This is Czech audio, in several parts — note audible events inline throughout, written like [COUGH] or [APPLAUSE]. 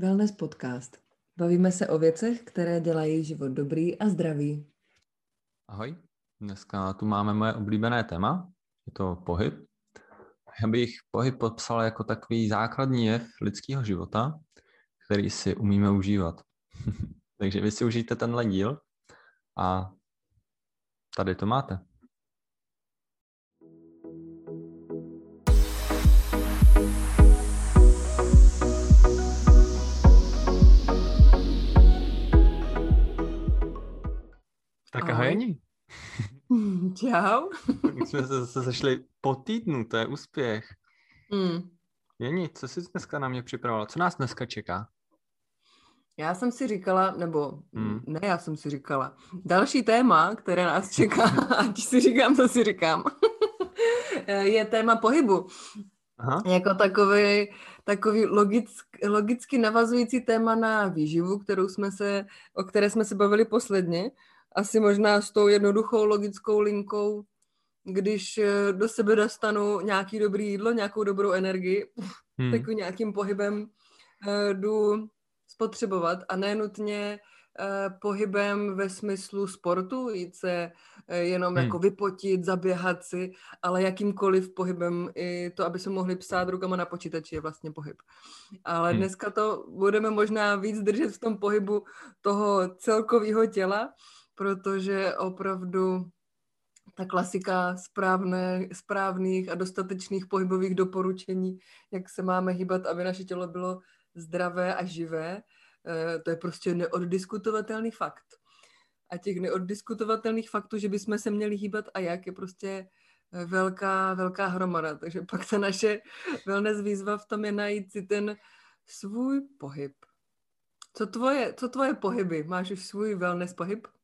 Wellness Podcast. Bavíme se o věcech, které dělají život dobrý a zdravý. Ahoj, dneska tu máme moje oblíbené téma, je to pohyb. Já bych pohyb popsal jako takový základní jev lidského života, který si umíme užívat. [LAUGHS] Takže vy si užijte tenhle díl a tady to máte. Tak ahoj, Jení. [LAUGHS] Čau. My jsme se zase sešli po týdnu, to je úspěch. Hmm. Jení, co jsi dneska na mě připravila? Co nás dneska čeká? Já jsem si říkala, nebo Hmm. ne, já jsem si říkala, další téma, které nás čeká, [LAUGHS] ať si říkám, co si říkám, [LAUGHS] je téma pohybu. Aha, Jako takový, takový logick, logicky navazující téma na výživu, kterou jsme se, o které jsme se bavili posledně. Asi možná s tou jednoduchou logickou linkou, když eh, do sebe dostanu nějaký dobrý jídlo, nějakou dobrou energii, hmm. takovým nějakým pohybem uh, jdu spotřebovat a nenutně uh, pohybem ve smyslu sportu, jít se uh, jenom Hmm. jako vypotit, zaběhat si, ale jakýmkoliv pohybem i to, aby se mohli psát rukama na počítači, je vlastně pohyb. Ale Hmm. dneska to budeme možná víc držet v tom pohybu toho celkového těla, protože opravdu ta klasika správné, správných a dostatečných pohybových doporučení, jak se máme hýbat, aby naše tělo bylo zdravé a živé, eh, to je prostě neoddiskutovatelný fakt. A těch neoddiskutovatelných faktů, že bychom se měli hýbat a jak, je prostě eh, velká, velká hromada. Takže pak ta naše wellness výzva v tom je najít si ten svůj pohyb. Co tvoje, co tvoje pohyby? Máš už svůj wellness pohyb?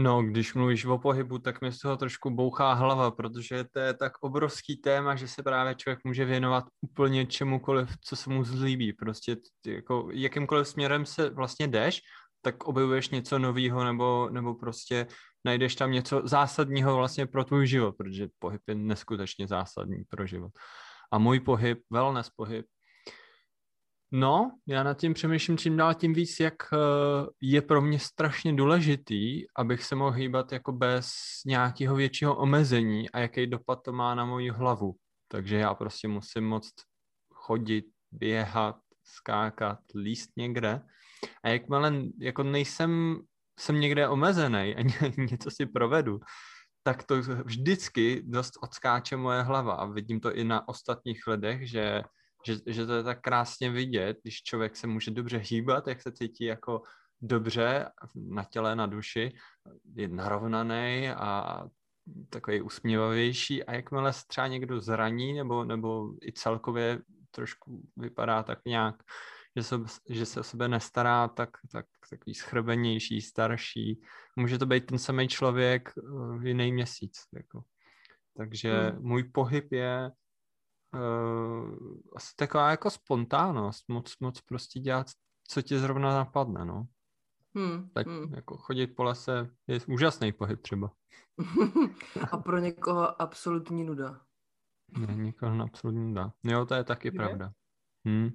No, když mluvíš o pohybu, tak mi z toho trošku bouchá hlava, protože to je tak obrovský téma, že se právě člověk může věnovat úplně čemukoliv, co se mu zlíbí. Prostě jako jakýmkoliv směrem se vlastně jdeš, tak objevuješ něco nového nebo, nebo prostě najdeš tam něco zásadního vlastně pro tvůj život, protože pohyb je neskutečně zásadní pro život. A můj pohyb, wellness pohyb, No, já nad tím přemýšlím čím dál tím víc, jak eh, je pro mě strašně důležitý, abych se mohl hýbat jako bez nějakého většího omezení a jaký dopad to má na moji hlavu. Takže já prostě musím moct chodit, běhat, skákat, líst někde. A jakmile jako nejsem jsem někde omezený a [LAUGHS] ně- něco si provedu, tak to vždycky dost odskáče moje hlava. A vidím to i na ostatních lidech, že že, že to je tak krásně vidět, když člověk se může dobře hýbat, jak se cítí jako dobře na těle, na duši, je narovnaný a takový usměvavější a jakmile se třeba někdo zraní nebo, nebo i celkově trošku vypadá tak nějak, že se, že se o sebe nestará, tak, tak takový schrbenější, starší. Může to být ten samý člověk eh, v jiný měsíc. Jako. Takže Hmm. můj pohyb je uh, asi taková jako spontánnost, moc, moc prostě dělat, co ti zrovna napadne, no. Hmm, Tak hmm. jako chodit po lese je úžasný pohyb třeba. [LAUGHS] A pro někoho absolutní nuda. Ne, nikoho absolutně dá. Jo, to je taky Že? pravda. Hm.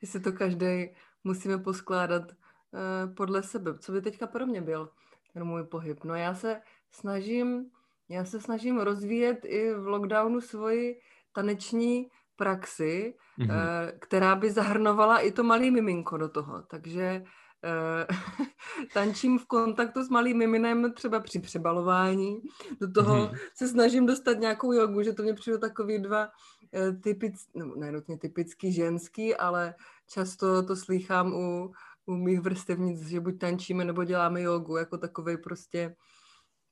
Že si to každý musíme poskládat uh, podle sebe. Co by teďka pro mě byl ten můj pohyb? No já se snažím, já se snažím rozvíjet i v lockdownu svoji taneční praxi, Mhm. eh, která by zahrnovala i to malý miminko do toho. Takže eh, [LAUGHS] tančím v kontaktu s malým miminem třeba při přebalování. Do toho Mhm. se snažím dostat nějakou jogu, že to mě přijde takový dva eh, typic, no, ne nutně typický ženský, ale často to slýchám u, u mých vrstevnic, že buď tančíme, nebo děláme jogu, jako takovej prostě,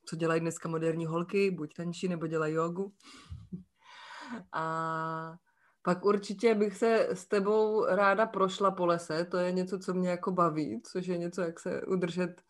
co dělají dneska moderní holky, buď tančí, nebo dělají jogu. [LAUGHS] A pak určitě bych se s tebou ráda prošla po lese, to je něco, co mě jako baví, což je něco, jak se udržet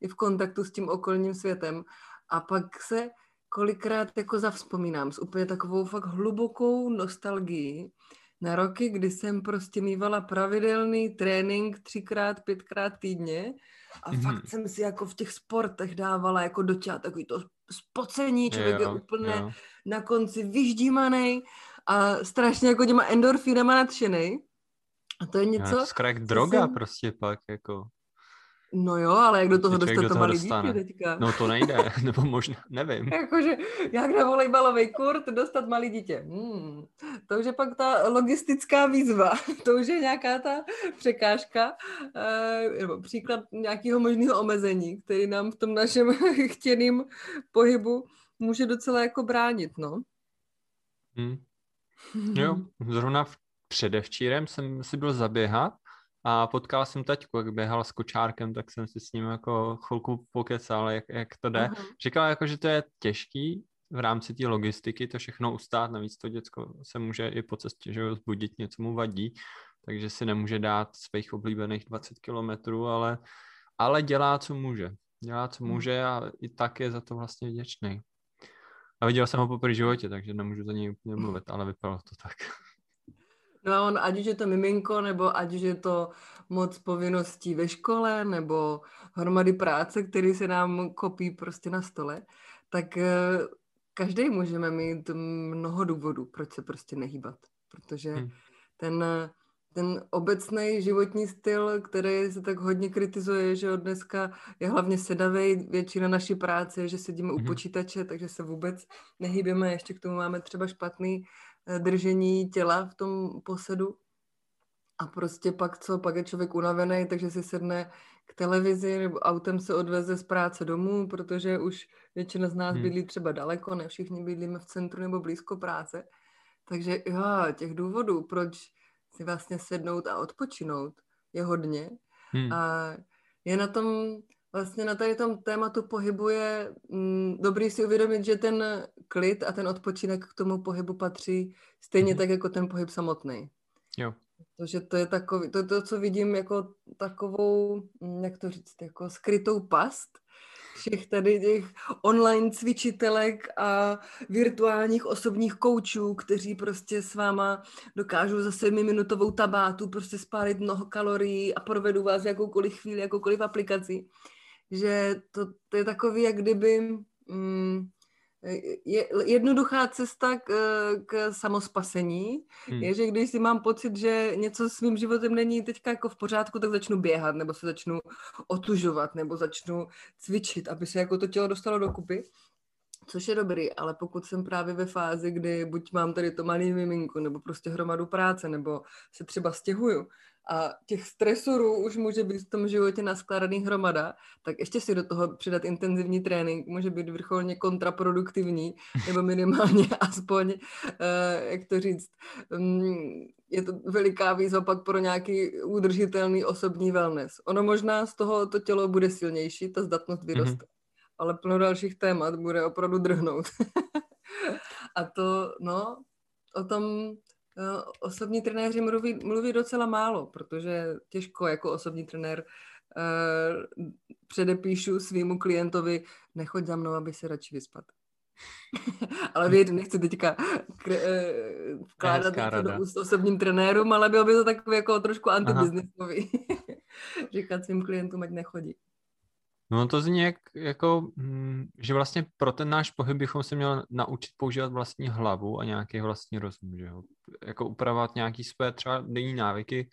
i v kontaktu s tím okolním světem. A pak se kolikrát jako zavzpomínám s úplně takovou fakt hlubokou nostalgií na roky, kdy jsem prostě mývala pravidelný trénink třikrát, pětkrát týdně a Mhm. fakt jsem si jako v těch sportech dávala jako do těla takový to spocení, člověk je Jo, úplně jo. Na konci vyždímaný a strašně jako těma endorfínama nadšený. A to je něco... Skrek droga jsem... prostě pak, jako. No jo, ale jak do toho dostat to malý dítě teďka? No to nejde, [LAUGHS] nebo možná, nevím. [LAUGHS] Jakože, jak na volejbalový kurt dostat malý dítě. Hmm. To už je pak ta logistická výzva, [LAUGHS] to už je nějaká ta překážka, eh, nebo příklad nějakého možného omezení, který nám v tom našem chtěným pohybu může docela jako bránit, no. Hmm. [LAUGHS] Jo, zrovna předevčírem jsem si byl zaběhat a potkal jsem taťku, jak běhal s kočárkem, tak jsem si s ním jako chvilku pokecal, jak, jak to jde. Uh-huh. Říkal jako, že to je těžký v rámci té logistiky to všechno ustát, navíc to děcko se může i po cestě že zbudit, něco mu vadí, takže si nemůže dát svých oblíbených 20 kilometrů, ale, ale dělá, co může. Dělá, co mhm. může a i tak je za to vlastně vděčný. A viděl jsem ho po životě, takže nemůžu za něj úplně mluvit, ale vypadalo to tak. No a on, ať už je to miminko, nebo ať už je to moc povinností ve škole, nebo hromady práce, který se nám kopí prostě na stole, tak eh, každý můžeme mít mnoho důvodů, proč se prostě nehýbat. Protože hmm. ten, ten obecný životní styl, který se tak hodně kritizuje, že od dneska je hlavně sedavý, většina naší práce je, že sedíme hmm. u počítače, takže se vůbec nehýbeme, ještě k tomu máme třeba špatný Eh, držení těla v tom posedu. A prostě pak co, pak je člověk unavený, takže si sedne k televizi nebo autem se odveze z práce domů, protože už většina z nás hmm. bydlí třeba daleko, ne všichni bydlíme v centru nebo blízko práce. Takže jo, těch důvodů, proč si vlastně sednout a odpočinout, je hodně. Hmm. A je na tom vlastně na tady tom tématu pohybu je mm, dobrý si uvědomit, že ten klid a ten odpočinek k tomu pohybu patří stejně mm-hmm. tak jako ten pohyb samotný. Jo. Protože to je takový, to to, co vidím jako takovou, mm, jak to říct, jako skrytou past všech tady těch online cvičitelek a virtuálních osobních koučů, kteří prostě s váma dokážou za sedmiminutovou tabátu prostě spálit mnoho kalorií a provedou vás jakoukoliv chvíli, jakoukoliv aplikaci že to, to je takový, jak kdyby mm, je, jednoduchá cesta k, k samospasení hmm. je, že když si mám pocit, že něco s mým životem není teďka jako v pořádku, tak začnu běhat, nebo se začnu otužovat, nebo začnu cvičit, aby se jako to tělo dostalo dokupy. Což je dobrý, ale pokud jsem právě ve fázi, kdy buď mám tady to malý miminku, nebo prostě hromadu práce, nebo se třeba stěhuju, a těch stresorů už může být v tom životě naskládaný hromada, tak ještě si do toho přidat intenzivní trénink může být vrcholně kontraproduktivní, nebo minimálně [LAUGHS] aspoň, uh, jak to říct, um, je to veliká výzva pak pro nějaký udržitelný osobní wellness. Ono možná z toho to tělo bude silnější, ta zdatnost vyroste, mm-hmm. ale plno dalších témat bude opravdu drhnout. [LAUGHS] a to, no, o tom Eh, osobní trenéři mluví, mluví docela málo, protože těžko jako osobní trenér uh, předepíšu svýmu klientovi, nechoď za mnou, aby se radši vyspat. [LAUGHS] ale věď, nechci teďka kre, uh, vkládat něco do úst osobním trenérům, ale bylo by to takový jako trošku antibiznisový. [LAUGHS] Říkat svým klientům, ať nechodí. No to zní jak, jako, hm, že vlastně pro ten náš pohyb bychom se měli naučit používat vlastní hlavu a nějaký vlastní rozum, že jo? Jako upravovat nějaký své třeba denní návyky,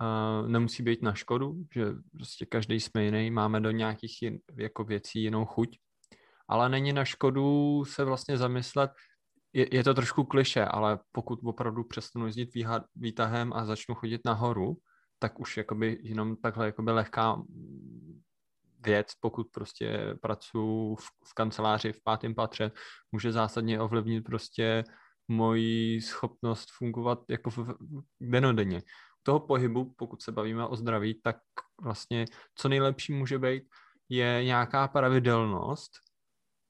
uh, nemusí být na škodu, že prostě každý jsme jiný, máme do nějakých jin, jako věcí jinou chuť, ale není na škodu se vlastně zamyslet, je, je to trošku kliše, ale pokud opravdu přestanu jezdit výha, výtahem a začnu chodit nahoru, tak už jakoby jenom takhle jakoby lehká věc, pokud prostě pracuji v, v kanceláři v pátém patře, může zásadně ovlivnit prostě moji schopnost fungovat jako v, denodenně. Toho pohybu, pokud se bavíme o zdraví, tak vlastně co nejlepší může být, je nějaká pravidelnost,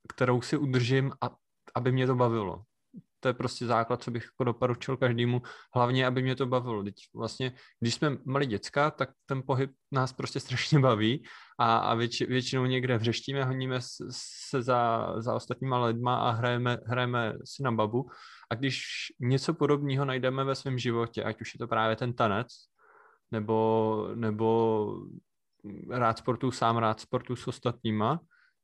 kterou si udržím, a, aby mě to bavilo to je prostě základ, co bych jako doporučil každému, hlavně, aby mě to bavilo. Teď vlastně, když jsme malí děcka, tak ten pohyb nás prostě [LAUGHS] strašně baví a, a věč, většinou někde vřeštíme, honíme se za, za ostatníma lidma a hrajeme, hrajeme si na babu. A když něco podobného najdeme ve svém životě, ať už je to právě ten tanec, nebo, nebo rád sportu sám, rád sportu s ostatníma,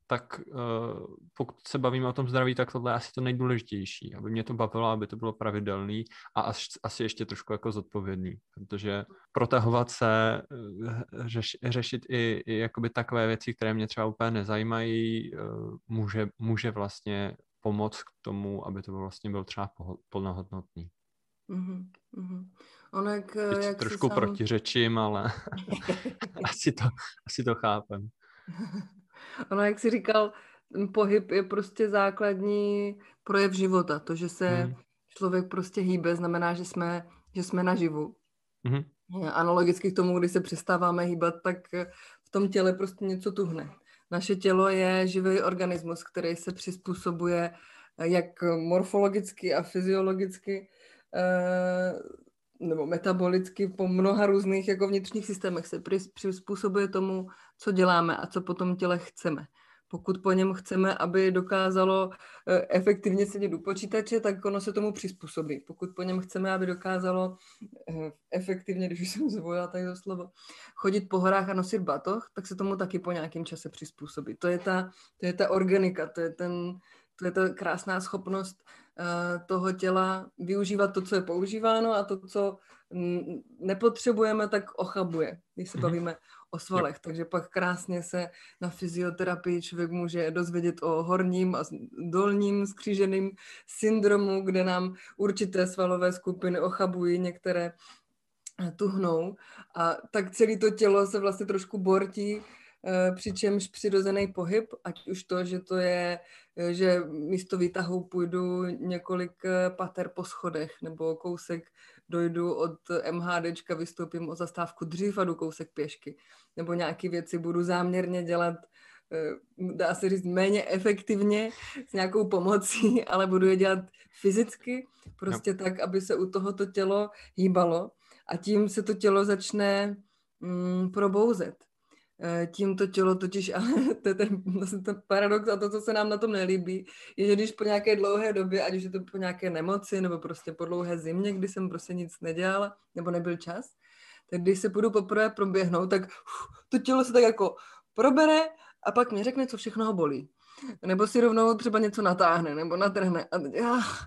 tak uh, pokud se bavíme o tom zdraví, tak tohle je asi to nejdůležitější, aby mě to bavilo, aby to bylo pravidelný a asi, asi ještě trošku jako zodpovědný, protože protahovat se, eh, řeš, řešit i, i jakoby takové věci, které mě třeba úplně nezajímají, uh, může, může vlastně pomoct k tomu, aby to vlastně byl třeba plnohodnotný. Mm-hmm. mm-hmm. Ono, jak, Teď jak trošku sám... protiřečím, ale [LAUGHS] [LAUGHS] asi, to, asi to chápem. [LAUGHS] Ono, jak jsi říkal, pohyb je prostě základní projev života. To, že se hmm. člověk prostě hýbe, znamená, že jsme, že jsme naživu. Hmm. Analogicky k tomu, když se přestáváme hýbat, tak v tom těle prostě něco tuhne. Naše tělo je živý organismus, který se přizpůsobuje jak morfologicky a fyziologicky eh, nebo metabolicky po mnoha různých jako vnitřních systémech se přizpůsobuje tomu, co děláme a co potom těle chceme. Pokud po něm chceme, aby dokázalo eh, efektivně sedět u počítače, tak ono se tomu přizpůsobí. Pokud po něm chceme, aby dokázalo eh, efektivně, když jsem zvolila tady to slovo, chodit po horách a nosit batoh, tak se tomu taky po nějakém čase přizpůsobí. To je ta, to je ta organika, to je, ten, to je ta krásná schopnost uh, toho těla využívat to, co je používáno a to, co nepotřebujeme, tak ochabuje, když se mhm. bavíme o svalech. Takže pak krásně se na fyzioterapii člověk může dozvědět o horním a dolním skříženým syndromu, kde nám určité svalové skupiny ochabují, některé tuhnou. A tak celé to tělo se vlastně trošku bortí, eh, přičemž přirozený pohyb, ať už to, že to je, eh, že místo výtahu půjdu několik eh, pater po schodech nebo kousek dojdu od MHDčka, vystoupím o zastávku dřív a jdu kousek pěšky. Nebo nějaké věci budu záměrně dělat, eh, dá se říct, méně efektivně s nějakou pomocí, [LAUGHS] ale budu je dělat fyzicky, prostě no. tak, aby se u tohoto tělo hýbalo a tím se to tělo začne mm, probouzet. Eh, tímto tělo totiž, [LAUGHS] ale to je ten, ten paradox a to, co se nám na tom nelíbí, je, že když po nějaké dlouhé době, ať už je to po nějaké nemoci nebo prostě po dlouhé zimě, kdy jsem prostě nic nedělala nebo nebyl čas, tak když se půjdu poprvé proběhnout, tak uf, to tělo se tak jako probere a pak mi řekne, co všechno ho bolí. Nebo si rovnou třeba něco natáhne nebo natrhne. A teď, ach,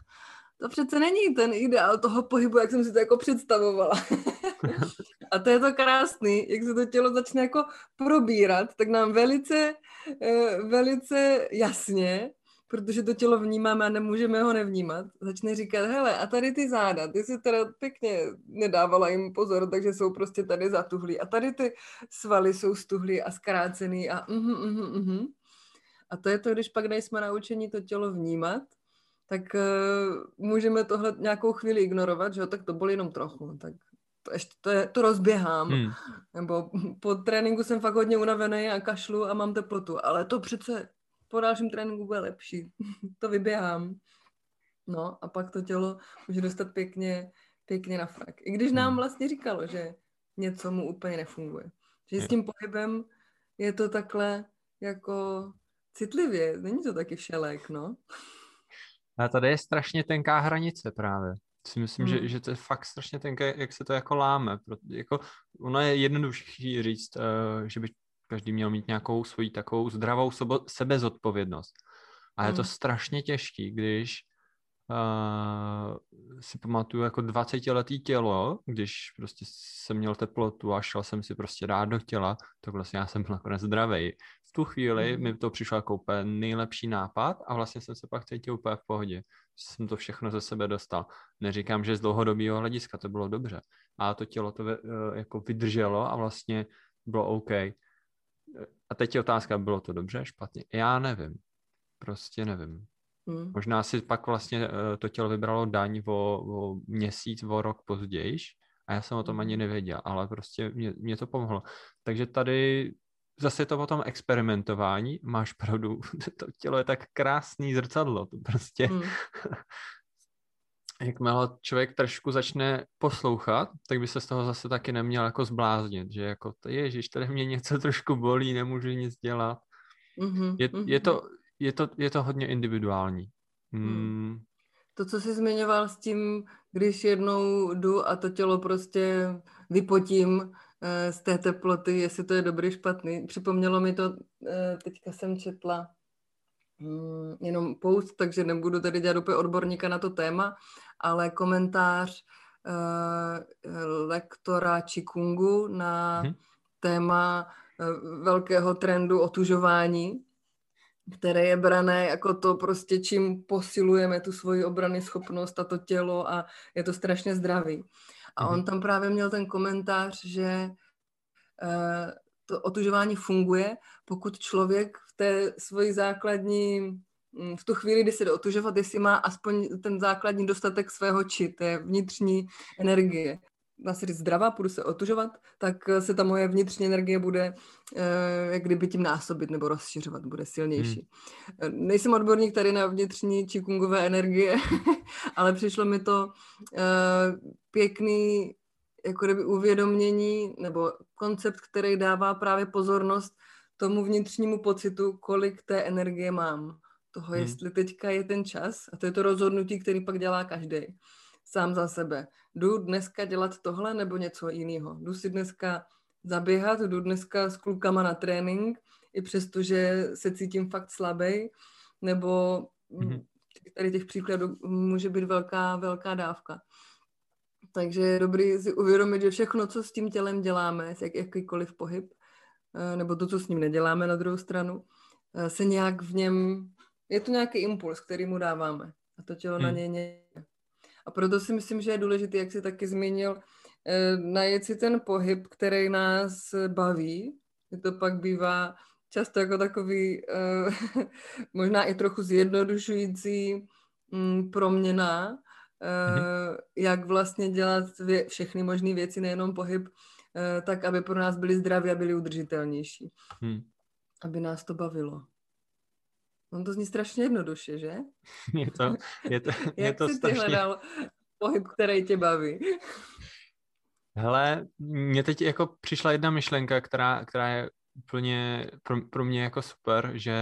to přece není ten ideál toho pohybu, jak jsem si to jako představovala. [LAUGHS] A to je to krásný, jak se to tělo začne jako probírat, tak nám velice, eh, velice jasně, protože to tělo vnímáme a nemůžeme ho nevnímat, začne říkat, hele, a tady ty záda, ty si teda pěkně nedávala jim pozor, takže jsou prostě tady zatuhlí. A tady ty svaly jsou stuhlí a zkrácený a uh, uh, uh, uh. A to je to, když pak nejsme naučení to tělo vnímat, tak uh, můžeme tohle nějakou chvíli ignorovat, že jo, tak to bolí jenom trochu, tak to, ještě, to, je, to rozběhám. Hmm. Nebo po tréninku jsem fakt hodně unavený a kašlu a mám teplotu, ale to přece po dalším tréninku bude lepší. [LAUGHS] to vyběhám. No a pak to tělo může dostat pěkně, pěkně na frak. I když nám hmm. vlastně říkalo, že něco mu úplně nefunguje. Že s tím pohybem je to takhle jako citlivě. Není to taky všelék, no. A tady je strašně tenká hranice právě si myslím, hmm. že, že to je fakt strašně tenké, jak se to jako láme. Proto, jako, ono je jednodušší říct, uh, že by každý měl mít nějakou svoji takovou zdravou sobo, sebezodpovědnost. A hmm. je to hmm. strašně těžký, když uh, si pamatuju jako 20-letý tělo, když prostě jsem měl teplotu a šel jsem si prostě dát do těla, tak vlastně já jsem byl nakonec zdravý. Tu chvíli mm. mi to přišlo jako úplně nejlepší nápad a vlastně jsem se pak cítil úplně v pohodě. Jsem to všechno ze sebe dostal. Neříkám, že z dlouhodobého hlediska to bylo dobře, a to tělo to uh, jako vydrželo a vlastně bylo OK. A teď je otázka, bylo to dobře, špatně? Já nevím. Prostě nevím. Hmm. Možná si pak vlastně eh, to tělo vybralo daň o, o měsíc, o rok později a já jsem o tom ani hmm. nevěděl, ale prostě mě, mě to pomohlo. Takže tady zase to o tom experimentování, máš pravdu, [LAUGHS] to tělo je tak krásný zrcadlo, to prostě hmm. [LAUGHS] jakmile člověk trošku začne poslouchat, tak by se z toho zase taky neměl jako zbláznit, že jako, ježiš, tady mě něco trošku bolí, nemůžu nic dělat. Mm-hmm, je, mm-hmm. je to je to, je to hodně individuální. Hmm. hmm. To, co jsi zmiňoval s tím, když jednou jdu a to tělo prostě vypotím z té teploty, jestli to je dobrý, špatný. Připomnělo mi to, eh, teďka jsem četla mm, jenom post, takže nebudu tady dělat úplně odborníka na to téma, ale komentář lektora Chikungu na hmm. téma velkého trendu otužování, které je brané jako to prostě, čím posilujeme tu svoji obrany schopnost a to tělo a je to strašně zdravý. A on mhm. tam právě měl ten komentář, že uh, to otužování funguje, pokud člověk v té svoji základní, mm, v tu chvíli, kdy se jde otužovat, jestli má aspoň ten základní dostatek svého či, té vnitřní energie dá se říct zdravá, půjdu se otužovat, tak eh, se ta moje vnitřní energie bude eh, jak kdyby tím násobit nebo rozšiřovat, bude silnější. Hmm. Nejsem odborník tady na vnitřní či kungové energie, [LAUGHS] ale přišlo mi to eh, pěkný jako kdyby uvědomění nebo koncept, který dává právě pozornost tomu vnitřnímu pocitu, kolik té energie mám. Toho, hmm. jestli teďka je ten čas, a to je to rozhodnutí, který pak dělá každý sám za sebe. Jdu dneska dělat tohle nebo něco jiného. Jdu si dneska zaběhat, jdu dneska s klukama na trénink, i přesto, že se cítím fakt slabý, nebo mm-hmm. tady těch příkladů může být velká, velká dávka. Takže je dobrý si uvědomit, že všechno, co s tím tělem děláme, jak, jakýkoliv pohyb, eh, nebo to, co s ním neděláme na druhou stranu, eh, se nějak v něm, je to nějaký impuls, který mu dáváme. A to tělo hmm. na něj a proto si myslím, že je důležité, jak jsi taky zmínil, eh, najít si ten pohyb, který nás baví. To pak bývá často jako takový eh, [LAUGHS] možná i trochu zjednodušující mm, proměna, mm-hmm. jak vlastně dělat všechny možné věci, nejenom pohyb, tak aby pro nás byly zdraví a byly udržitelnější. Hmm. Aby nás to bavilo. On to zní strašně jednoduše, že? [LAUGHS] Je to, je to, [LAUGHS] je Jak to jsi strašně... ty hledal pohyb, který tě baví? [LAUGHS] Hele, mně teď jako přišla jedna myšlenka, která, která je úplně pro, pro mě jako super, že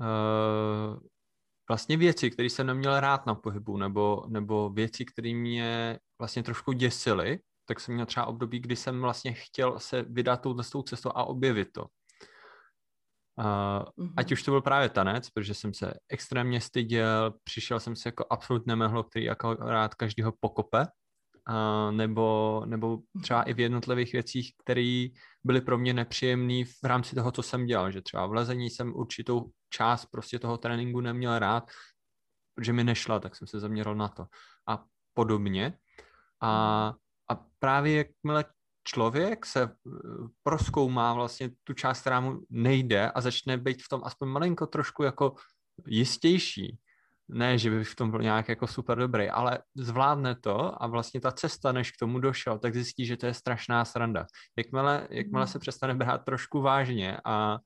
uh, vlastně věci, které jsem neměl rád na pohybu, nebo, nebo věci, které mě vlastně trošku děsily, tak jsem měl třeba období, kdy jsem vlastně chtěl se vydat touhle cestou a objevit to. Uh, mm-hmm. Ať už to byl právě tanec, protože jsem se extrémně styděl, přišel jsem se jako absolut nemehlo, který jako rád každýho pokope, uh, nebo, nebo třeba i v jednotlivých věcích, které byly pro mě nepříjemné v rámci toho, co jsem dělal, že třeba v lezení jsem určitou část prostě toho tréninku neměl rád, protože mi nešla, tak jsem se zaměřil na to. A podobně. A, mhm. a právě jakmile člověk se eh, proskoumá vlastně tu část, která mu nejde a začne být v tom aspoň malinko trošku jako jistější. Ne, že by v tom byl nějak jako super dobrý, ale zvládne to a vlastně ta cesta, než k tomu došel, tak zjistí, že to je strašná sranda. Jakmile, jakmile mhm. se přestane brát trošku vážně a,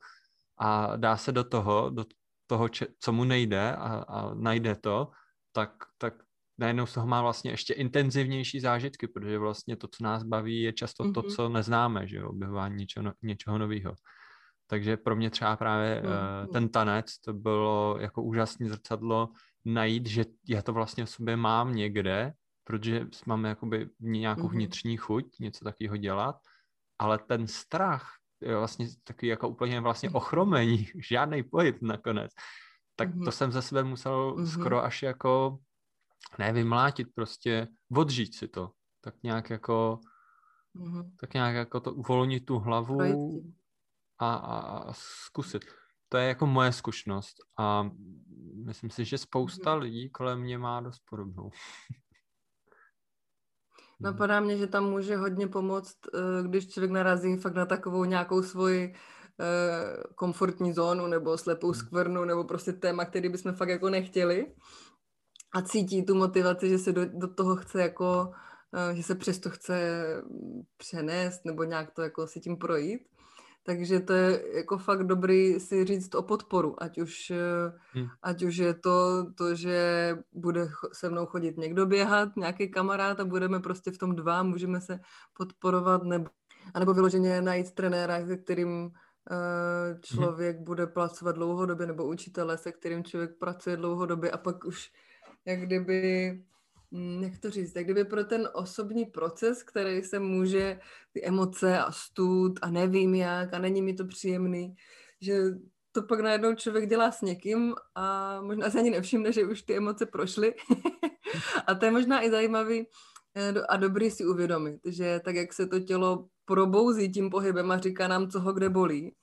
a dá se do toho, do toho, co mu nejde a, a najde to, tak, tak najednou z toho má vlastně ještě intenzivnější zážitky, protože vlastně to, co nás baví, je často mm-hmm. to, mhm. co neznáme, že jo, objevování něčeho, něčeho nového. Takže pro mě třeba právě mm-hmm. uh, ten tanec, to bylo jako úžasné zrcadlo najít, že já to vlastně v sobě mám někde, protože mám jakoby nějakou mm-hmm. vnitřní chuť něco takového dělat, ale ten strach vlastně takový jako úplně vlastně mhm. ochromení, [LAUGHS] žádný pohyb nakonec. Tak mm-hmm. to jsem ze sebe musel mm-hmm. skoro až jako ne vymlátit, prostě odžít si to. Tak nějak jako, mm-hmm. tak nějak jako to uvolnit tu hlavu a, a, a zkusit. To je jako moje zkušenost a myslím si, že spousta mm-hmm. lidí kolem mě má dost podobnou. Napadá mě, že tam může hodně pomoct, eh, když člověk narazí fakt na takovou nějakou svoji eh, komfortní zónu nebo slepou hmm. skvrnu nebo prostě téma, který bychom fakt jako nechtěli a cítí tu motivaci, že se do, do toho chce jako, uh, že se přesto chce přenést nebo nějak to jako si tím projít. Takže to je jako fakt dobrý si říct o podporu, ať už, eh, hmm. ať už je to to, že bude se mnou chodit někdo běhat, nějaký kamarád a budeme prostě v tom dva, můžeme se podporovat, nebo, anebo vyloženě najít trenéra, se kterým uh, člověk hmm. bude pracovat dlouhodobě, nebo učitele, se kterým člověk pracuje dlouhodobě a pak už jak kdyby mm, jak to říct, tak kdyby pro ten osobní proces, který se může, ty emoce a stud a nevím jak a není mi to příjemný, že to pak najednou člověk dělá s někým a možná se ani nevšimne, že už ty emoce prošly. [LAUGHS] a to je možná i zajímavý eh, a dobrý si uvědomit, že tak, jak se to tělo probouzí tím pohybem a říká nám, co ho kde bolí,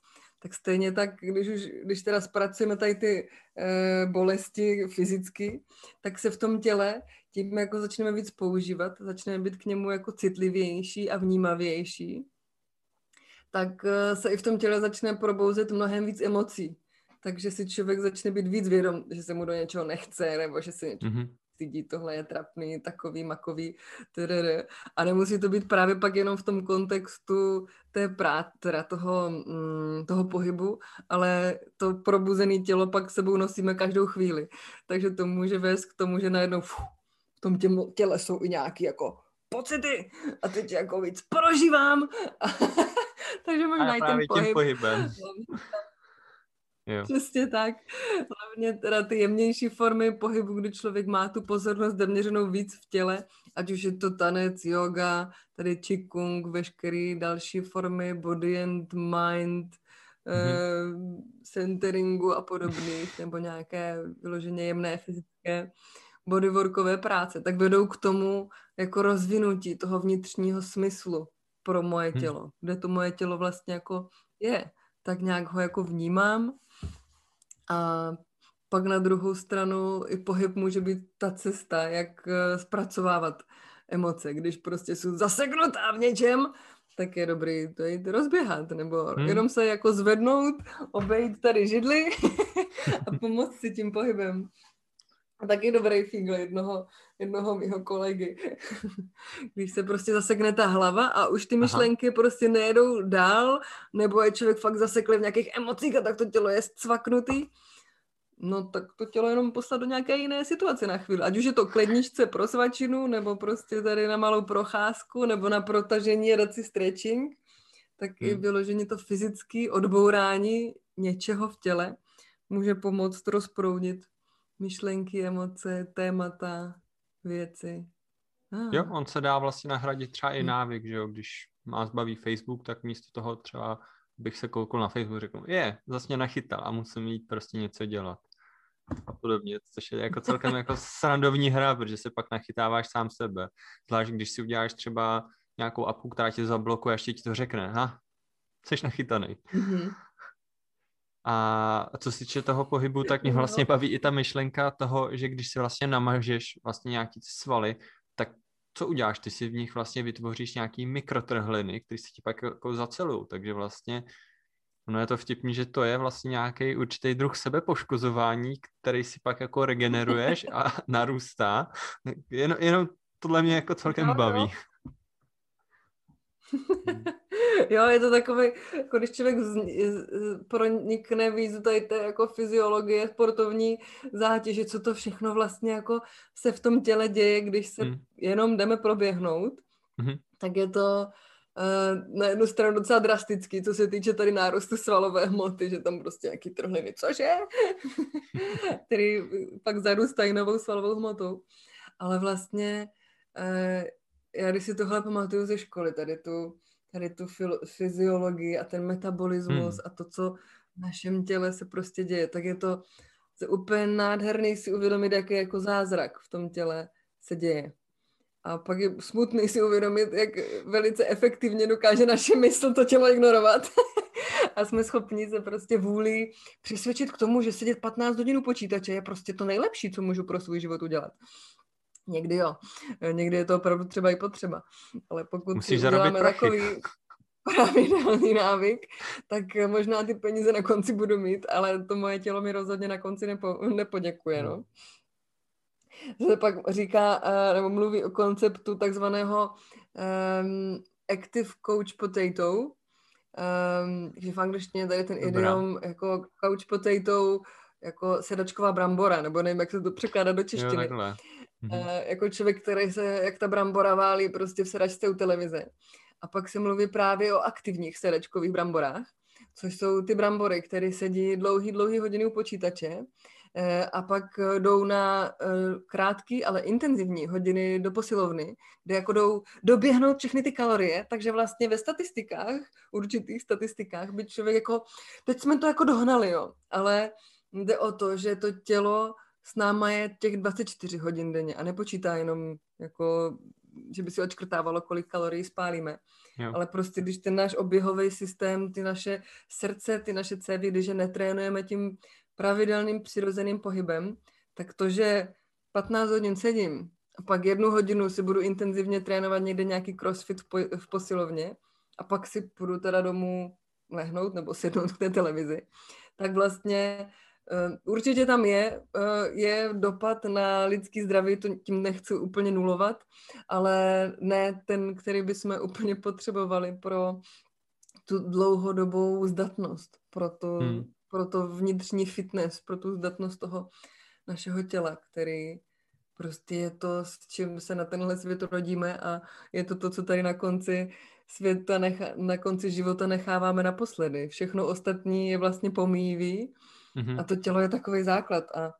tak stejně tak, když už, když teda zpracujeme tady ty e, bolesti fyzicky, tak se v tom těle tím jako začneme víc používat, začneme být k němu jako citlivější a vnímavější, tak e, se i v tom těle začne probouzet mnohem víc emocí. Takže si člověk začne být víc vědom, že se mu do něčeho nechce, nebo že si něčeho mm-hmm stydí, tohle je trapný, takový, makový, tdd. A nemusí to být právě pak jenom v tom kontextu té práce, teda toho, mm, toho pohybu, ale to probuzené tělo pak sebou nosíme každou chvíli. Takže to může vést k tomu, že najednou fuh, v tom těle jsou i nějaký jako pocity a teď jako víc prožívám. [LAUGHS] Takže možná i ten pohyb. pohybem. Jo. Přesně tak. Hlavně teda ty jemnější formy pohybu, kdy člověk má tu pozornost zaměřenou víc v těle, ať už je to tanec, yoga, tady qigong, veškeré další formy body and mind, mm-hmm. uh, centeringu a podobných, nebo nějaké vyloženě jemné fyzické bodyworkové práce, tak vedou k tomu jako rozvinutí toho vnitřního smyslu pro moje mhm. tělo, hmm. kde to moje tělo vlastně jako je. Tak nějak ho jako vnímám a pak na druhou stranu i pohyb může být ta cesta, jak eh, zpracovávat emoce. Když prostě jsou zaseknutá v něčem, tak je dobrý to jít rozběhat, nebo hmm. jenom se jako zvednout, obejít tady židly [LAUGHS] a pomoct si tím pohybem. A taky dobrý fígl jednoho, jednoho mýho kolegy. [LAUGHS] Když se prostě zasekne ta hlava a už ty myšlenky Aha. prostě nejedou dál, nebo je člověk fakt zaseklý v nějakých emocích a tak to tělo je cvaknutý, no tak to tělo jenom poslat do nějaké jiné situace na chvíli. Ať už je to kledničce pro svačinu, nebo prostě tady na malou procházku, nebo na protažení a dát si stretching, tak hmm. i vyložení to fyzické odbourání něčeho v těle může pomoct rozproudit myšlenky, emoce, témata, věci. Ah. Jo, on se dá vlastně nahradit třeba i hm. návyk, že jo, když má zbaví Facebook, tak místo toho třeba bych se koukal na Facebook, řekl, je, zase mě nachytal a musím jít prostě něco dělat a podobně, což je jako celkem jako [LAUGHS] srandovní hra, protože se pak nachytáváš sám sebe. Zvlášť když si uděláš třeba nějakou apku, která tě zablokuje a ještě ti to řekne, ha, jsi nachytaný. Mm-hmm. A co se týče toho pohybu, tak mě vlastně baví i ta myšlenka toho, že když si vlastně namažeš vlastně nějaký svaly, tak co uděláš? Ty si v nich vlastně vytvoříš nějaký mikrotrhliny, které se ti pak jako zacelují, takže vlastně ono je to vtipný, že to je vlastně nějaký určitý druh sebepoškozování, který si pak jako regeneruješ a [LAUGHS] narůstá. Jen, jenom tohle mě jako celkem no, baví. No. [LAUGHS] [LAUGHS] jo, je to takový, jako když člověk z, z, pronikne víc tady té jako fyziologie, sportovní zátěže, co to všechno vlastně jako se v tom těle děje, když se hmm. jenom jdeme proběhnout, hmm. tak je to uh, na jednu stranu docela drastický, co se týče tady nárůstu svalové hmoty, že tam prostě nějaký trhliny, cože? [LAUGHS] který pak zarůstají novou svalovou hmotou. Ale vlastně uh, já když si tohle pamatuju ze školy, tady tu, tady tu fyziologii a ten metabolismus hmm. a to, co v našem těle se prostě děje, tak je to je úplně nádherný si uvědomit, jaký jako zázrak v tom těle se děje. A pak je smutný si uvědomit, jak velice efektivně dokáže naše mysl to tělo ignorovat. [LAUGHS] a jsme schopni se prostě vůli přisvědčit k tomu, že sedět 15 hodin u počítače je prostě to nejlepší, co můžu pro svůj život udělat. Někdy jo. Někdy je to opravdu třeba i potřeba. Ale pokud Musíš si uděláme takový [LAUGHS] pravidelný návyk, tak možná ty peníze na konci budu mít, ale to moje tělo mi rozhodně na konci nepo, nepoděkuje. No. Se pak říká, eh, nebo mluví o konceptu takzvaného um, active coach potato, um, že v angličtině tady ten idiom jako couch potato, jako sedačková brambora, nebo nevím, jak se to překládá do češtiny. Jo, Mm-hmm. Jako člověk, který se, jak ta brambora válí prostě v sedačce u televize. A pak se mluví právě o aktivních sedačkových bramborách, což jsou ty brambory, které sedí dlouhý, dlouhý hodiny u počítače, Eh, a pak jdou na krátký, ale intenzivní hodiny do posilovny, kde jako jdou doběhnout všechny ty kalorie, takže vlastně ve statistikách, určitých statistikách, by člověk jako, teď jsme to jako dohnali, jo, ale jde o to, že to tělo s náma je těch 24 hodin denně a nepočítá jenom jako, že by si očkrtávalo, kolik kalorií spálíme. Jo. Ale prostě, když ten náš oběhový systém, ty naše srdce, ty naše cévy, když je netrénujeme tím pravidelným přirozeným pohybem, tak to, že 15 hodin sedím a pak jednu hodinu si budu intenzivně trénovat někde nějaký crossfit v, po, v posilovně a pak si půjdu teda domů lehnout nebo sednout k té televizi, tak vlastně určitě tam je, eh, je dopad na lidský zdraví, to tím nechci úplně nulovat, ale ne ten, který bychom [LAUGHS] úplně potřebovali pro tu dlouhodobou zdatnost, pro to, hmm. pro to vnitřní fitness, pro tu zdatnost toho našeho těla, který prostě je to, s čím se na tenhle svět rodíme a je to to, co tady na konci světa, nechá, na konci života necháváme naposledy. Všechno ostatní je vlastně pomíjivý Mm-hmm. A to tělo je takový základ. A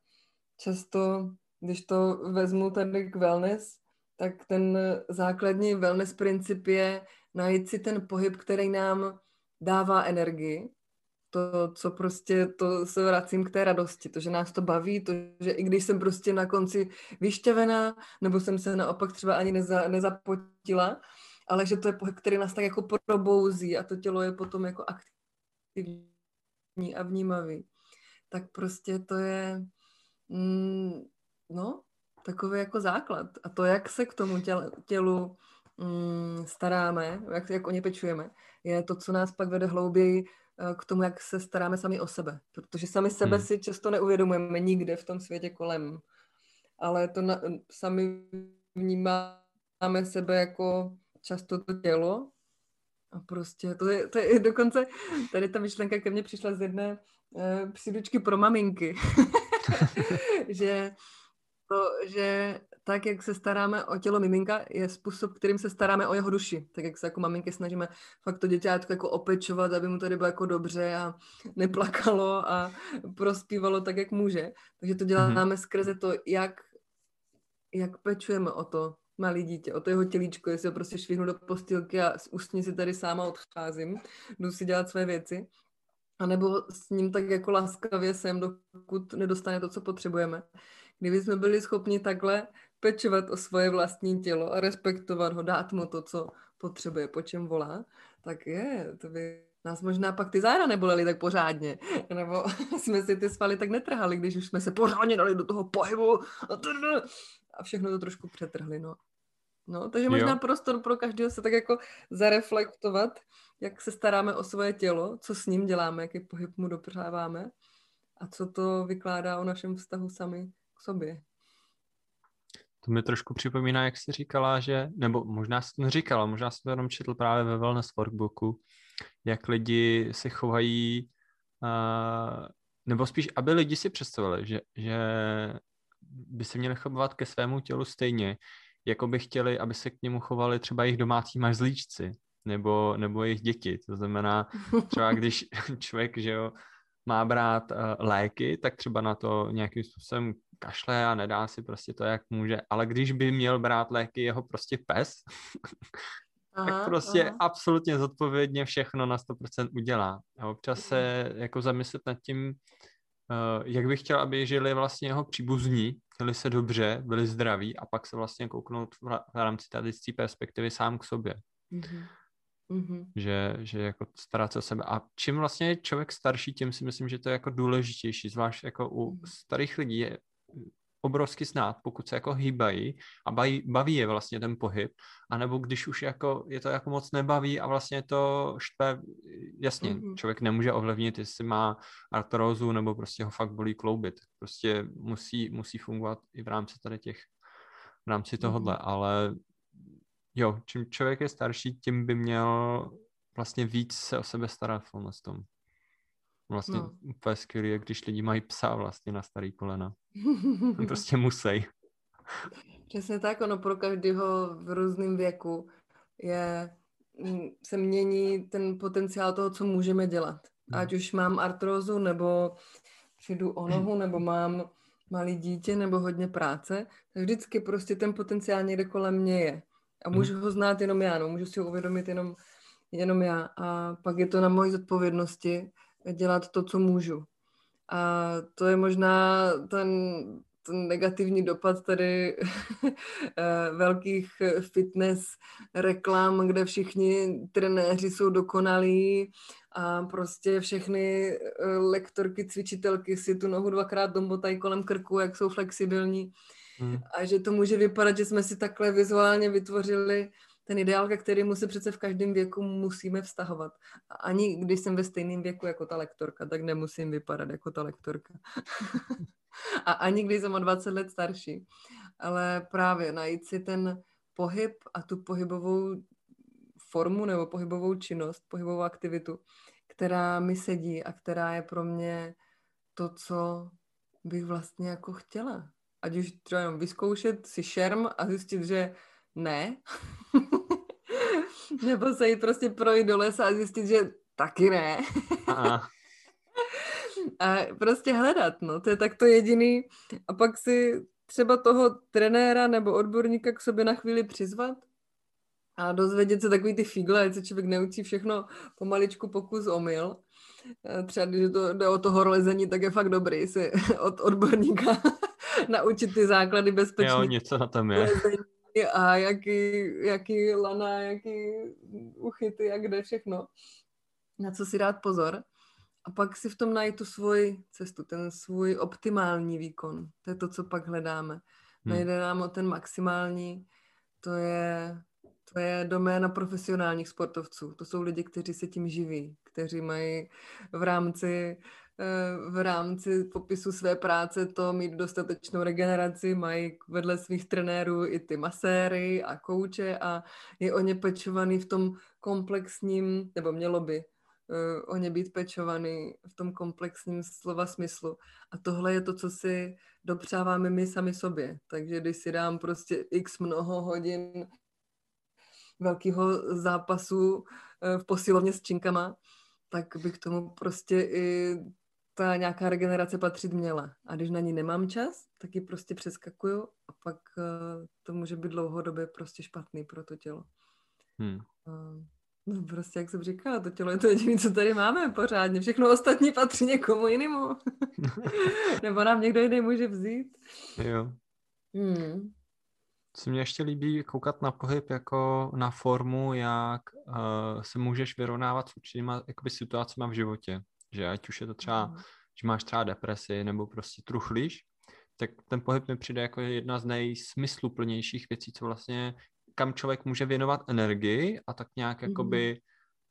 často, když to vezmu tady k wellness, tak ten základní wellness princip je najít si ten pohyb, který nám dává energii. To, co prostě, to se vracím k té radosti, to, že nás to baví, to, že i když jsem prostě na konci vyšťavená, nebo jsem se naopak třeba ani neza, nezapotila, ale že to je pohyb, který nás tak jako probouzí a to tělo je potom jako aktivní a vnímavý tak prostě to je, mm, no, takový jako základ. A to, jak se k tomu tělu, tělu mm, staráme, jak, jak o ně pečujeme, je to, co nás pak vede hlouběji eh, k tomu, jak se staráme sami o sebe. Protože sami sebe hmm. si často neuvědomujeme nikde v tom světě kolem. Ale to na, sami vnímáme sebe jako často to tělo a prostě to je, to je dokonce, tady ta myšlenka ke mně přišla z jedné uh, příručky pro maminky, [LAUGHS] že to, že tak, jak se staráme o tělo miminka, je způsob, kterým se staráme o jeho duši. Tak, jak se jako maminky snažíme fakt to děťátko jako opečovat, aby mu tady bylo jako dobře a neplakalo a prospívalo tak, jak může. Takže to děláme mm-hmm. skrze to, jak, jak pečujeme o to malý dítě, o to jeho tělíčko, jestli ho prostě švihnu do postýlky a ústně si tady sáma odcházím, jdu si dělat své věci, a nebo s ním tak jako laskavě sem, dokud nedostane to, co potřebujeme. Kdyby jsme byli schopni takhle pečovat o svoje vlastní tělo a respektovat ho, dát mu to, co potřebuje, po čem volá, tak je, to by nás možná pak ty záda nebolely tak pořádně, [LAUGHS] nebo [LAUGHS] jsme si ty svaly tak netrhali, když už jsme se pořádně dali do toho pohybu a všechno to trošku přetrhli, no. No, takže možná jo. prostor pro každého se tak jako zareflektovat, jak se staráme o svoje tělo, co s ním děláme, jaký pohyb mu dopřáváme a co to vykládá o našem vztahu sami k sobě. To mi trošku připomíná, jak jsi říkala, že, nebo možná jsi to neříkala, možná jsem to jenom četl právě ve Wellness Workbooku, jak lidi se chovají, uh, nebo spíš, aby lidi si představili, že, že by se měli chovat ke svému tělu stejně, jako by chtěli, aby se k němu chovali třeba jejich domácí mazlíčci nebo, nebo jejich děti. To znamená, třeba [LAUGHS] když [LAUGHS] člověk, že jo, má brát uh, léky, tak třeba na to nějakým způsobem kašle a nedá si prostě to, jak může. Ale když by měl brát léky jeho prostě pes, [LAUGHS] aha, tak prostě aha. absolutně zodpovědně všechno na 100% udělá. A občas se jako zamyslet nad tím, uh, jak bych chtěl, aby žili vlastně jeho příbuzní, měli se dobře, byli zdraví a pak se vlastně kouknout v rámci tady z perspektivy sám k sobě. Mm-hmm. Mm-hmm. Že, že jako starat se o sebe. A čím vlastně je člověk starší, tím si myslím, že to je jako důležitější, zvlášť jako u mm-hmm. starých lidí je obrovsky snad, pokud se jako hýbají a baví, baví je vlastně ten pohyb, anebo když už jako je to jako moc nebaví a vlastně to štve, jasně, mm-hmm. člověk nemůže ovlivnit, jestli má artrózu nebo prostě ho fakt bolí kloubit. Prostě musí, musí fungovat i v rámci tady těch, v rámci tohohle, mm-hmm. ale jo, čím člověk je starší, tím by měl vlastně víc se o sebe starat v tom. Vlastně no. úplně skvělý, jak když lidi mají psa vlastně na starý kolena. [LAUGHS] prostě musí. Přesně tak, ono pro každého v různém věku je, mm, se mění ten potenciál toho, co můžeme dělat. Hmm. Ať už mám artrózu, nebo přijdu o [CLEARS THROAT] nohu nebo mám malý dítě nebo hodně práce, tak vždycky prostě ten potenciál někde kolem mě je. A mhm. můžu ho znát jenom já, no, můžu si ho uvědomit jenom, jenom já. A pak je to na mojí zodpovědnosti dělat to, co můžu. A to je možná ten ten negativní dopad tady [LAUGHS] eh, velkých fitness reklam, kde všichni trenéři jsou dokonalí a prostě všechny eh, lektorky, cvičitelky si tu nohu dvakrát dombotají kolem krku, jak jsou flexibilní. Hmm. A že to může vypadat, že jsme si takhle vizuálně vytvořili ten ideál, ke kterému se přece v každém věku musíme vztahovat. Ani když jsem ve stejném věku jako ta lektorka, tak nemusím vypadat jako ta lektorka. [LAUGHS] a ani když jsem o 20 let starší. Ale právě najít si ten pohyb a tu pohybovou formu nebo pohybovou činnost, pohybovou aktivitu, která mi sedí a která je pro mě to, co bych vlastně jako chtěla. Ať už třeba jenom vyzkoušet si šerm a zjistit, že ne. [LAUGHS] Nebo se jít prostě projít do lesa a zjistit, že taky ne. [LAUGHS] a prostě hledat, no, to je tak to jediný. A pak si třeba toho trenéra nebo odborníka k sobě na chvíli přizvat a dozvědět se takový ty figle, ať se člověk neučí všechno pomaličku pokus omyl. Třeba když to jde o to horolezení, tak je fakt dobrý si [LAUGHS] od odborníka naučit ty základy bezpečnosti. Jo, něco na tom je. A jaký, jaký lana, jaký uchyty, jak jde všechno. Na co si dát pozor a pak si v tom najít tu svoji cestu, ten svůj optimální výkon. To je to, co pak hledáme. Hmm. Nejde nám o ten maximální, to je, to je doména profesionálních sportovců. To jsou lidi, kteří se tím živí, kteří mají v rámci v rámci popisu své práce to mít dostatečnou regeneraci, mají vedle svých trenérů i ty maséry a kouče a je o ně pečovaný v tom komplexním, nebo mělo by uh, o ně být pečovaný v tom komplexním slova smyslu. A tohle je to, co si dopřáváme my sami sobě. Takže když si dám prostě x mnoho hodin velkého zápasu uh, v posilovně s činkama, tak bych tomu prostě i ta nějaká regenerace patřit měla. A když na ní nemám čas, tak ji prostě přeskakuju a pak uh, to může být dlouhodobě prostě špatný pro to tělo. Hmm. Uh, No prostě, jak jsem říkala, to tělo je to jediné, co tady máme pořádně. Všechno ostatní patří někomu jinému. [LAUGHS] Nebo nám někdo jiný může vzít. Jo. Hmm. Co mě ještě líbí koukat na pohyb jako na formu, jak uh, se můžeš vyrovnávat s určitýma jakoby, situacemi v životě. Že ať už je to třeba, hmm. že máš třeba depresi nebo prostě truchlíš, tak ten pohyb mi přijde jako jedna z nejsmysluplnějších věcí, co vlastně kam člověk může věnovat energii a tak nějak mm-hmm. jakoby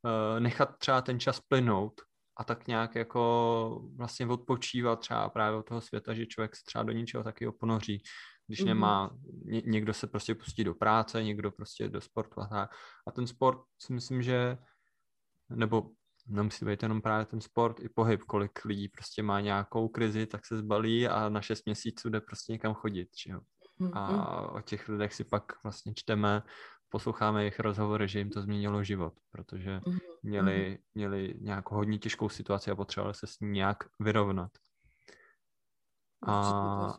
uh, nechat třeba ten čas plynout a tak nějak jako vlastně odpočívat třeba právě od toho světa, že člověk se třeba do něčeho taky oponoří, když mm-hmm. nemá, ně, někdo se prostě pustí do práce, někdo prostě do sportu a tak. A ten sport si myslím, že nebo nemusí být jenom právě ten sport, i pohyb, kolik lidí prostě má nějakou krizi, tak se zbalí a na šest měsíců jde prostě někam chodit, že jo. Mm-hmm. A o těch lidech si pak vlastně čteme, posloucháme jejich rozhovory, že jim to změnilo život, protože mm-hmm. měli, měli nějakou hodně těžkou situaci a potřebovali se s ní nějak vyrovnat. A,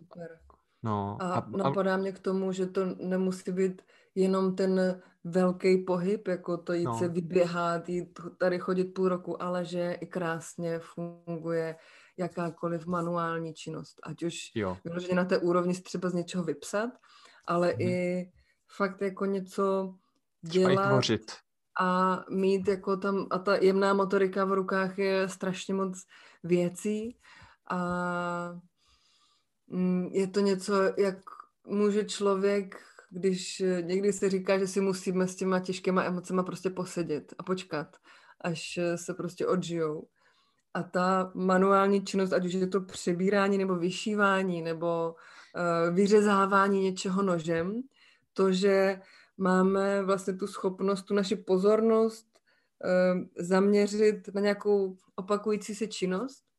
no, a, a napadá mě k tomu, že to nemusí být jenom ten velký pohyb, jako to jít no. se vyběhat, jít tady chodit půl roku, ale že i krásně funguje jakákoliv manuální činnost. Ať už vyloženě na té úrovni si třeba z něčeho vypsat, ale hmm. i fakt jako něco dělat a mít jako tam, a ta jemná motorika v rukách je strašně moc věcí a mm, je to něco, jak může člověk, když někdy se říká, že si musíme s těma těžkýma emocema prostě posedět a počkat, až se prostě odžijou. A ta manuální činnost, ať už je to přebírání nebo vyšívání nebo uh, vyřezávání něčeho nožem, to, že máme vlastně tu schopnost, tu naši pozornost uh, zaměřit na nějakou opakující se činnost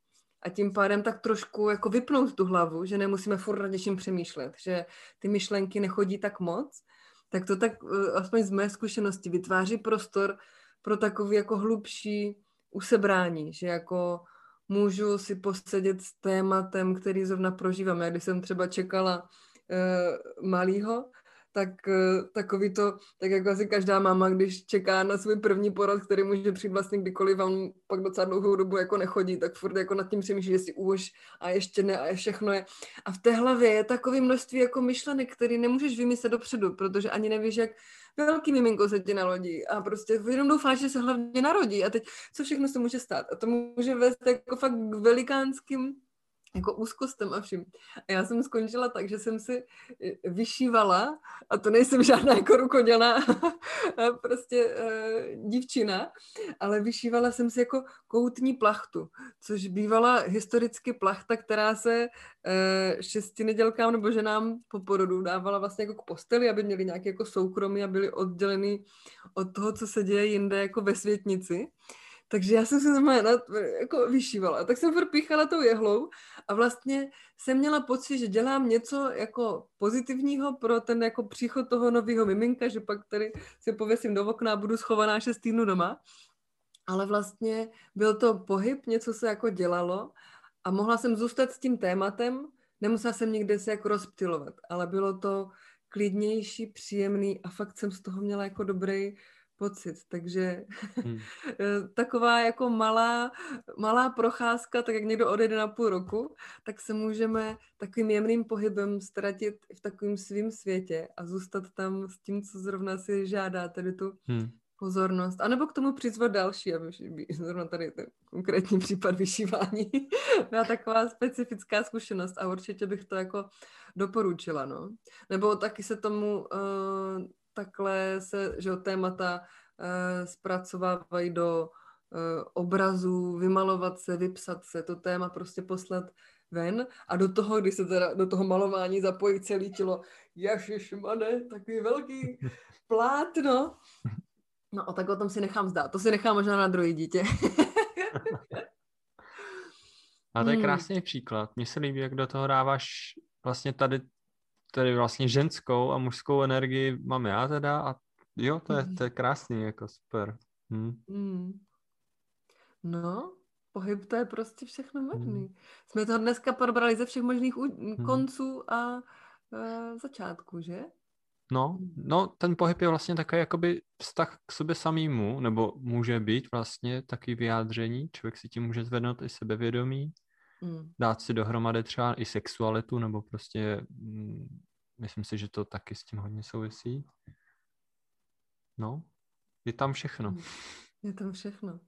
a tím pádem tak trošku jako vypnout tu hlavu, že nemusíme furt nad něčím přemýšlet, že ty myšlenky nechodí tak moc, tak to tak, uh, aspoň z mé zkušenosti, vytváří prostor pro takový jako hlubší usebrání, že jako můžu si posedět s tématem, který zrovna prožívám. Já když jsem třeba čekala uh, malýho, tak uh, takový to, tak jako asi každá máma, když čeká na svůj první porod, který může přijít vlastně kdykoliv, vám pak docela dlouhou dobu jako nechodí, tak furt jako nad tím přemýšlí, jestli už a ještě ne a je všechno je. A v té hlavě je takové množství jako myšlenek, který nemůžeš vymyslet dopředu, protože ani nevíš, jak velký miminko se ti narodí. A prostě jenom doufáš, že se hlavně narodí. A teď co všechno se může stát? A to může vést jako fakt k velikánským jako úzkostem a vším. A já jsem skončila tak, že jsem si eh, vyšívala, a to nejsem žádná jako rukodělná [LAUGHS] prostě uh, dívčina, ale vyšívala jsem si jako koutní plachtu, což bývala historicky plachta, která se uh, šesti nedělkám nebo ženám po porodu dávala vlastně jako k posteli, aby měli nějaké jako soukromí a byli oddělený od toho, co se děje jinde jako ve světnici. Takže já jsem se znamená jako vyšívala. Tak jsem propíchala tou jehlou a vlastně jsem měla pocit, že dělám něco jako pozitivního pro ten jako příchod toho nového miminka, že pak tady se pověsím do okna a budu schovaná šest týdnů doma. Ale vlastně byl to pohyb, něco se jako dělalo a mohla jsem zůstat s tím tématem, nemusela jsem nikde se jako rozptilovat, ale bylo to klidnější, příjemný a fakt jsem z toho měla jako dobrý pocit. Takže hmm. [LAUGHS] Eh, taková jako malá, malá procházka, tak jak někdo odejde na půl roku, tak se můžeme takovým jemným pohybem ztratit v takovém svém světě a zůstat tam s tím, co zrovna si žádá, tedy tu hmm. pozornost. A nebo k tomu přizvat další, aby zrovna tady ten konkrétní případ vyšívání [LAUGHS] byla taková specifická zkušenost a určitě bych to jako doporučila, no. Nebo taky se tomu uh, takhle se, že témata uh, zpracovávají do uh, obrazů, vymalovat se, vypsat se, to téma prostě poslat ven a do toho, když se teda do toho malování zapojí celé tělo, ježišmane, takový velký plátno. [LAUGHS] No a tak o tom si nechám zdát. To si nechám možná na druhé dítě. [LAUGHS] a to je hmm. krásný hmm. příklad. Mně se líbí, jak do toho dáváš vlastně tady tady vlastně ženskou a mužskou energii mám já teda a jo, to je, mhm. to je krásný, jako super. Hm. Mm. No, pohyb to je prostě všechno možný. Mm. Jsme to dneska probrali ze všech možných u- mm. konců a uh, začátků, že? No, no, ten pohyb je vlastně takový jakoby vztah k sobě samému, nebo může být vlastně takový vyjádření, člověk si tím může zvednout i sebevědomí, mm. dát si dohromady třeba i sexualitu, nebo prostě mm, myslím si, že to taky s tím hodně souvisí. No, je tam všechno. Mm. Je tam všechno.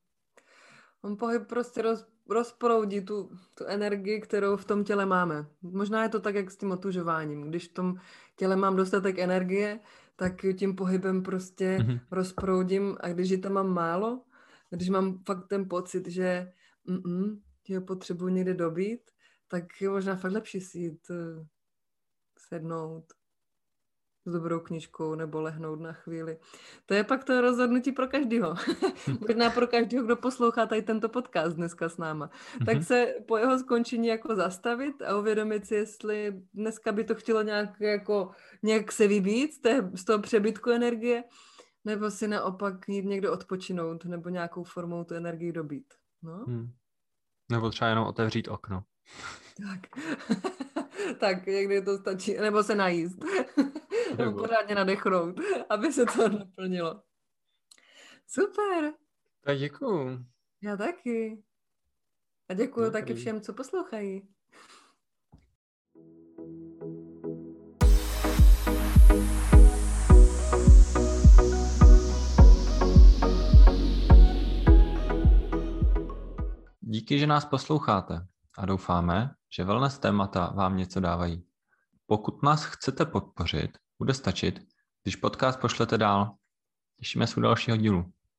On pohyb prostě roz, rozproudí tu, tu energii, kterou v tom těle máme. Možná je to tak, jak s tím otužováním. Když v tom těle mám dostatek energie, tak tím pohybem prostě mm-hmm. rozproudím a když ji tam mám málo, když mám fakt ten pocit, že mm, že ho potřebuji někde dobít, tak je možná fakt lepší si jít uh, sednout s dobrou knižkou nebo lehnout na chvíli. To je pak to rozhodnutí pro každého. [LAUGHS] možná pro každého, kdo poslouchá tady tento podcast dneska s náma. tak mhm. se po jeho skončení jako zastavit a uvědomit si, jestli dneska by to chtělo nějak, jako, nějak se vybít z, té, z toho přebytku energie, nebo si naopak jít někde odpočinout nebo nějakou formou tu energii dobít. No. Hmm. Nebo třeba jenom otevřít okno. Tak. [LAUGHS] tak, někdy to stačí. Nebo se najíst. [LAUGHS] Nebo pořádně nadechnout, aby se to naplnilo. Super. Tak děkuju. Já taky. A děkuju Dobrý. taky všem, co poslouchají. Díky, že nás posloucháte a doufáme, že wellness témata vám něco dávají. Pokud nás chcete podpořit, bude stačit, když podcast pošlete dál. Těšíme se u dalšího dílu.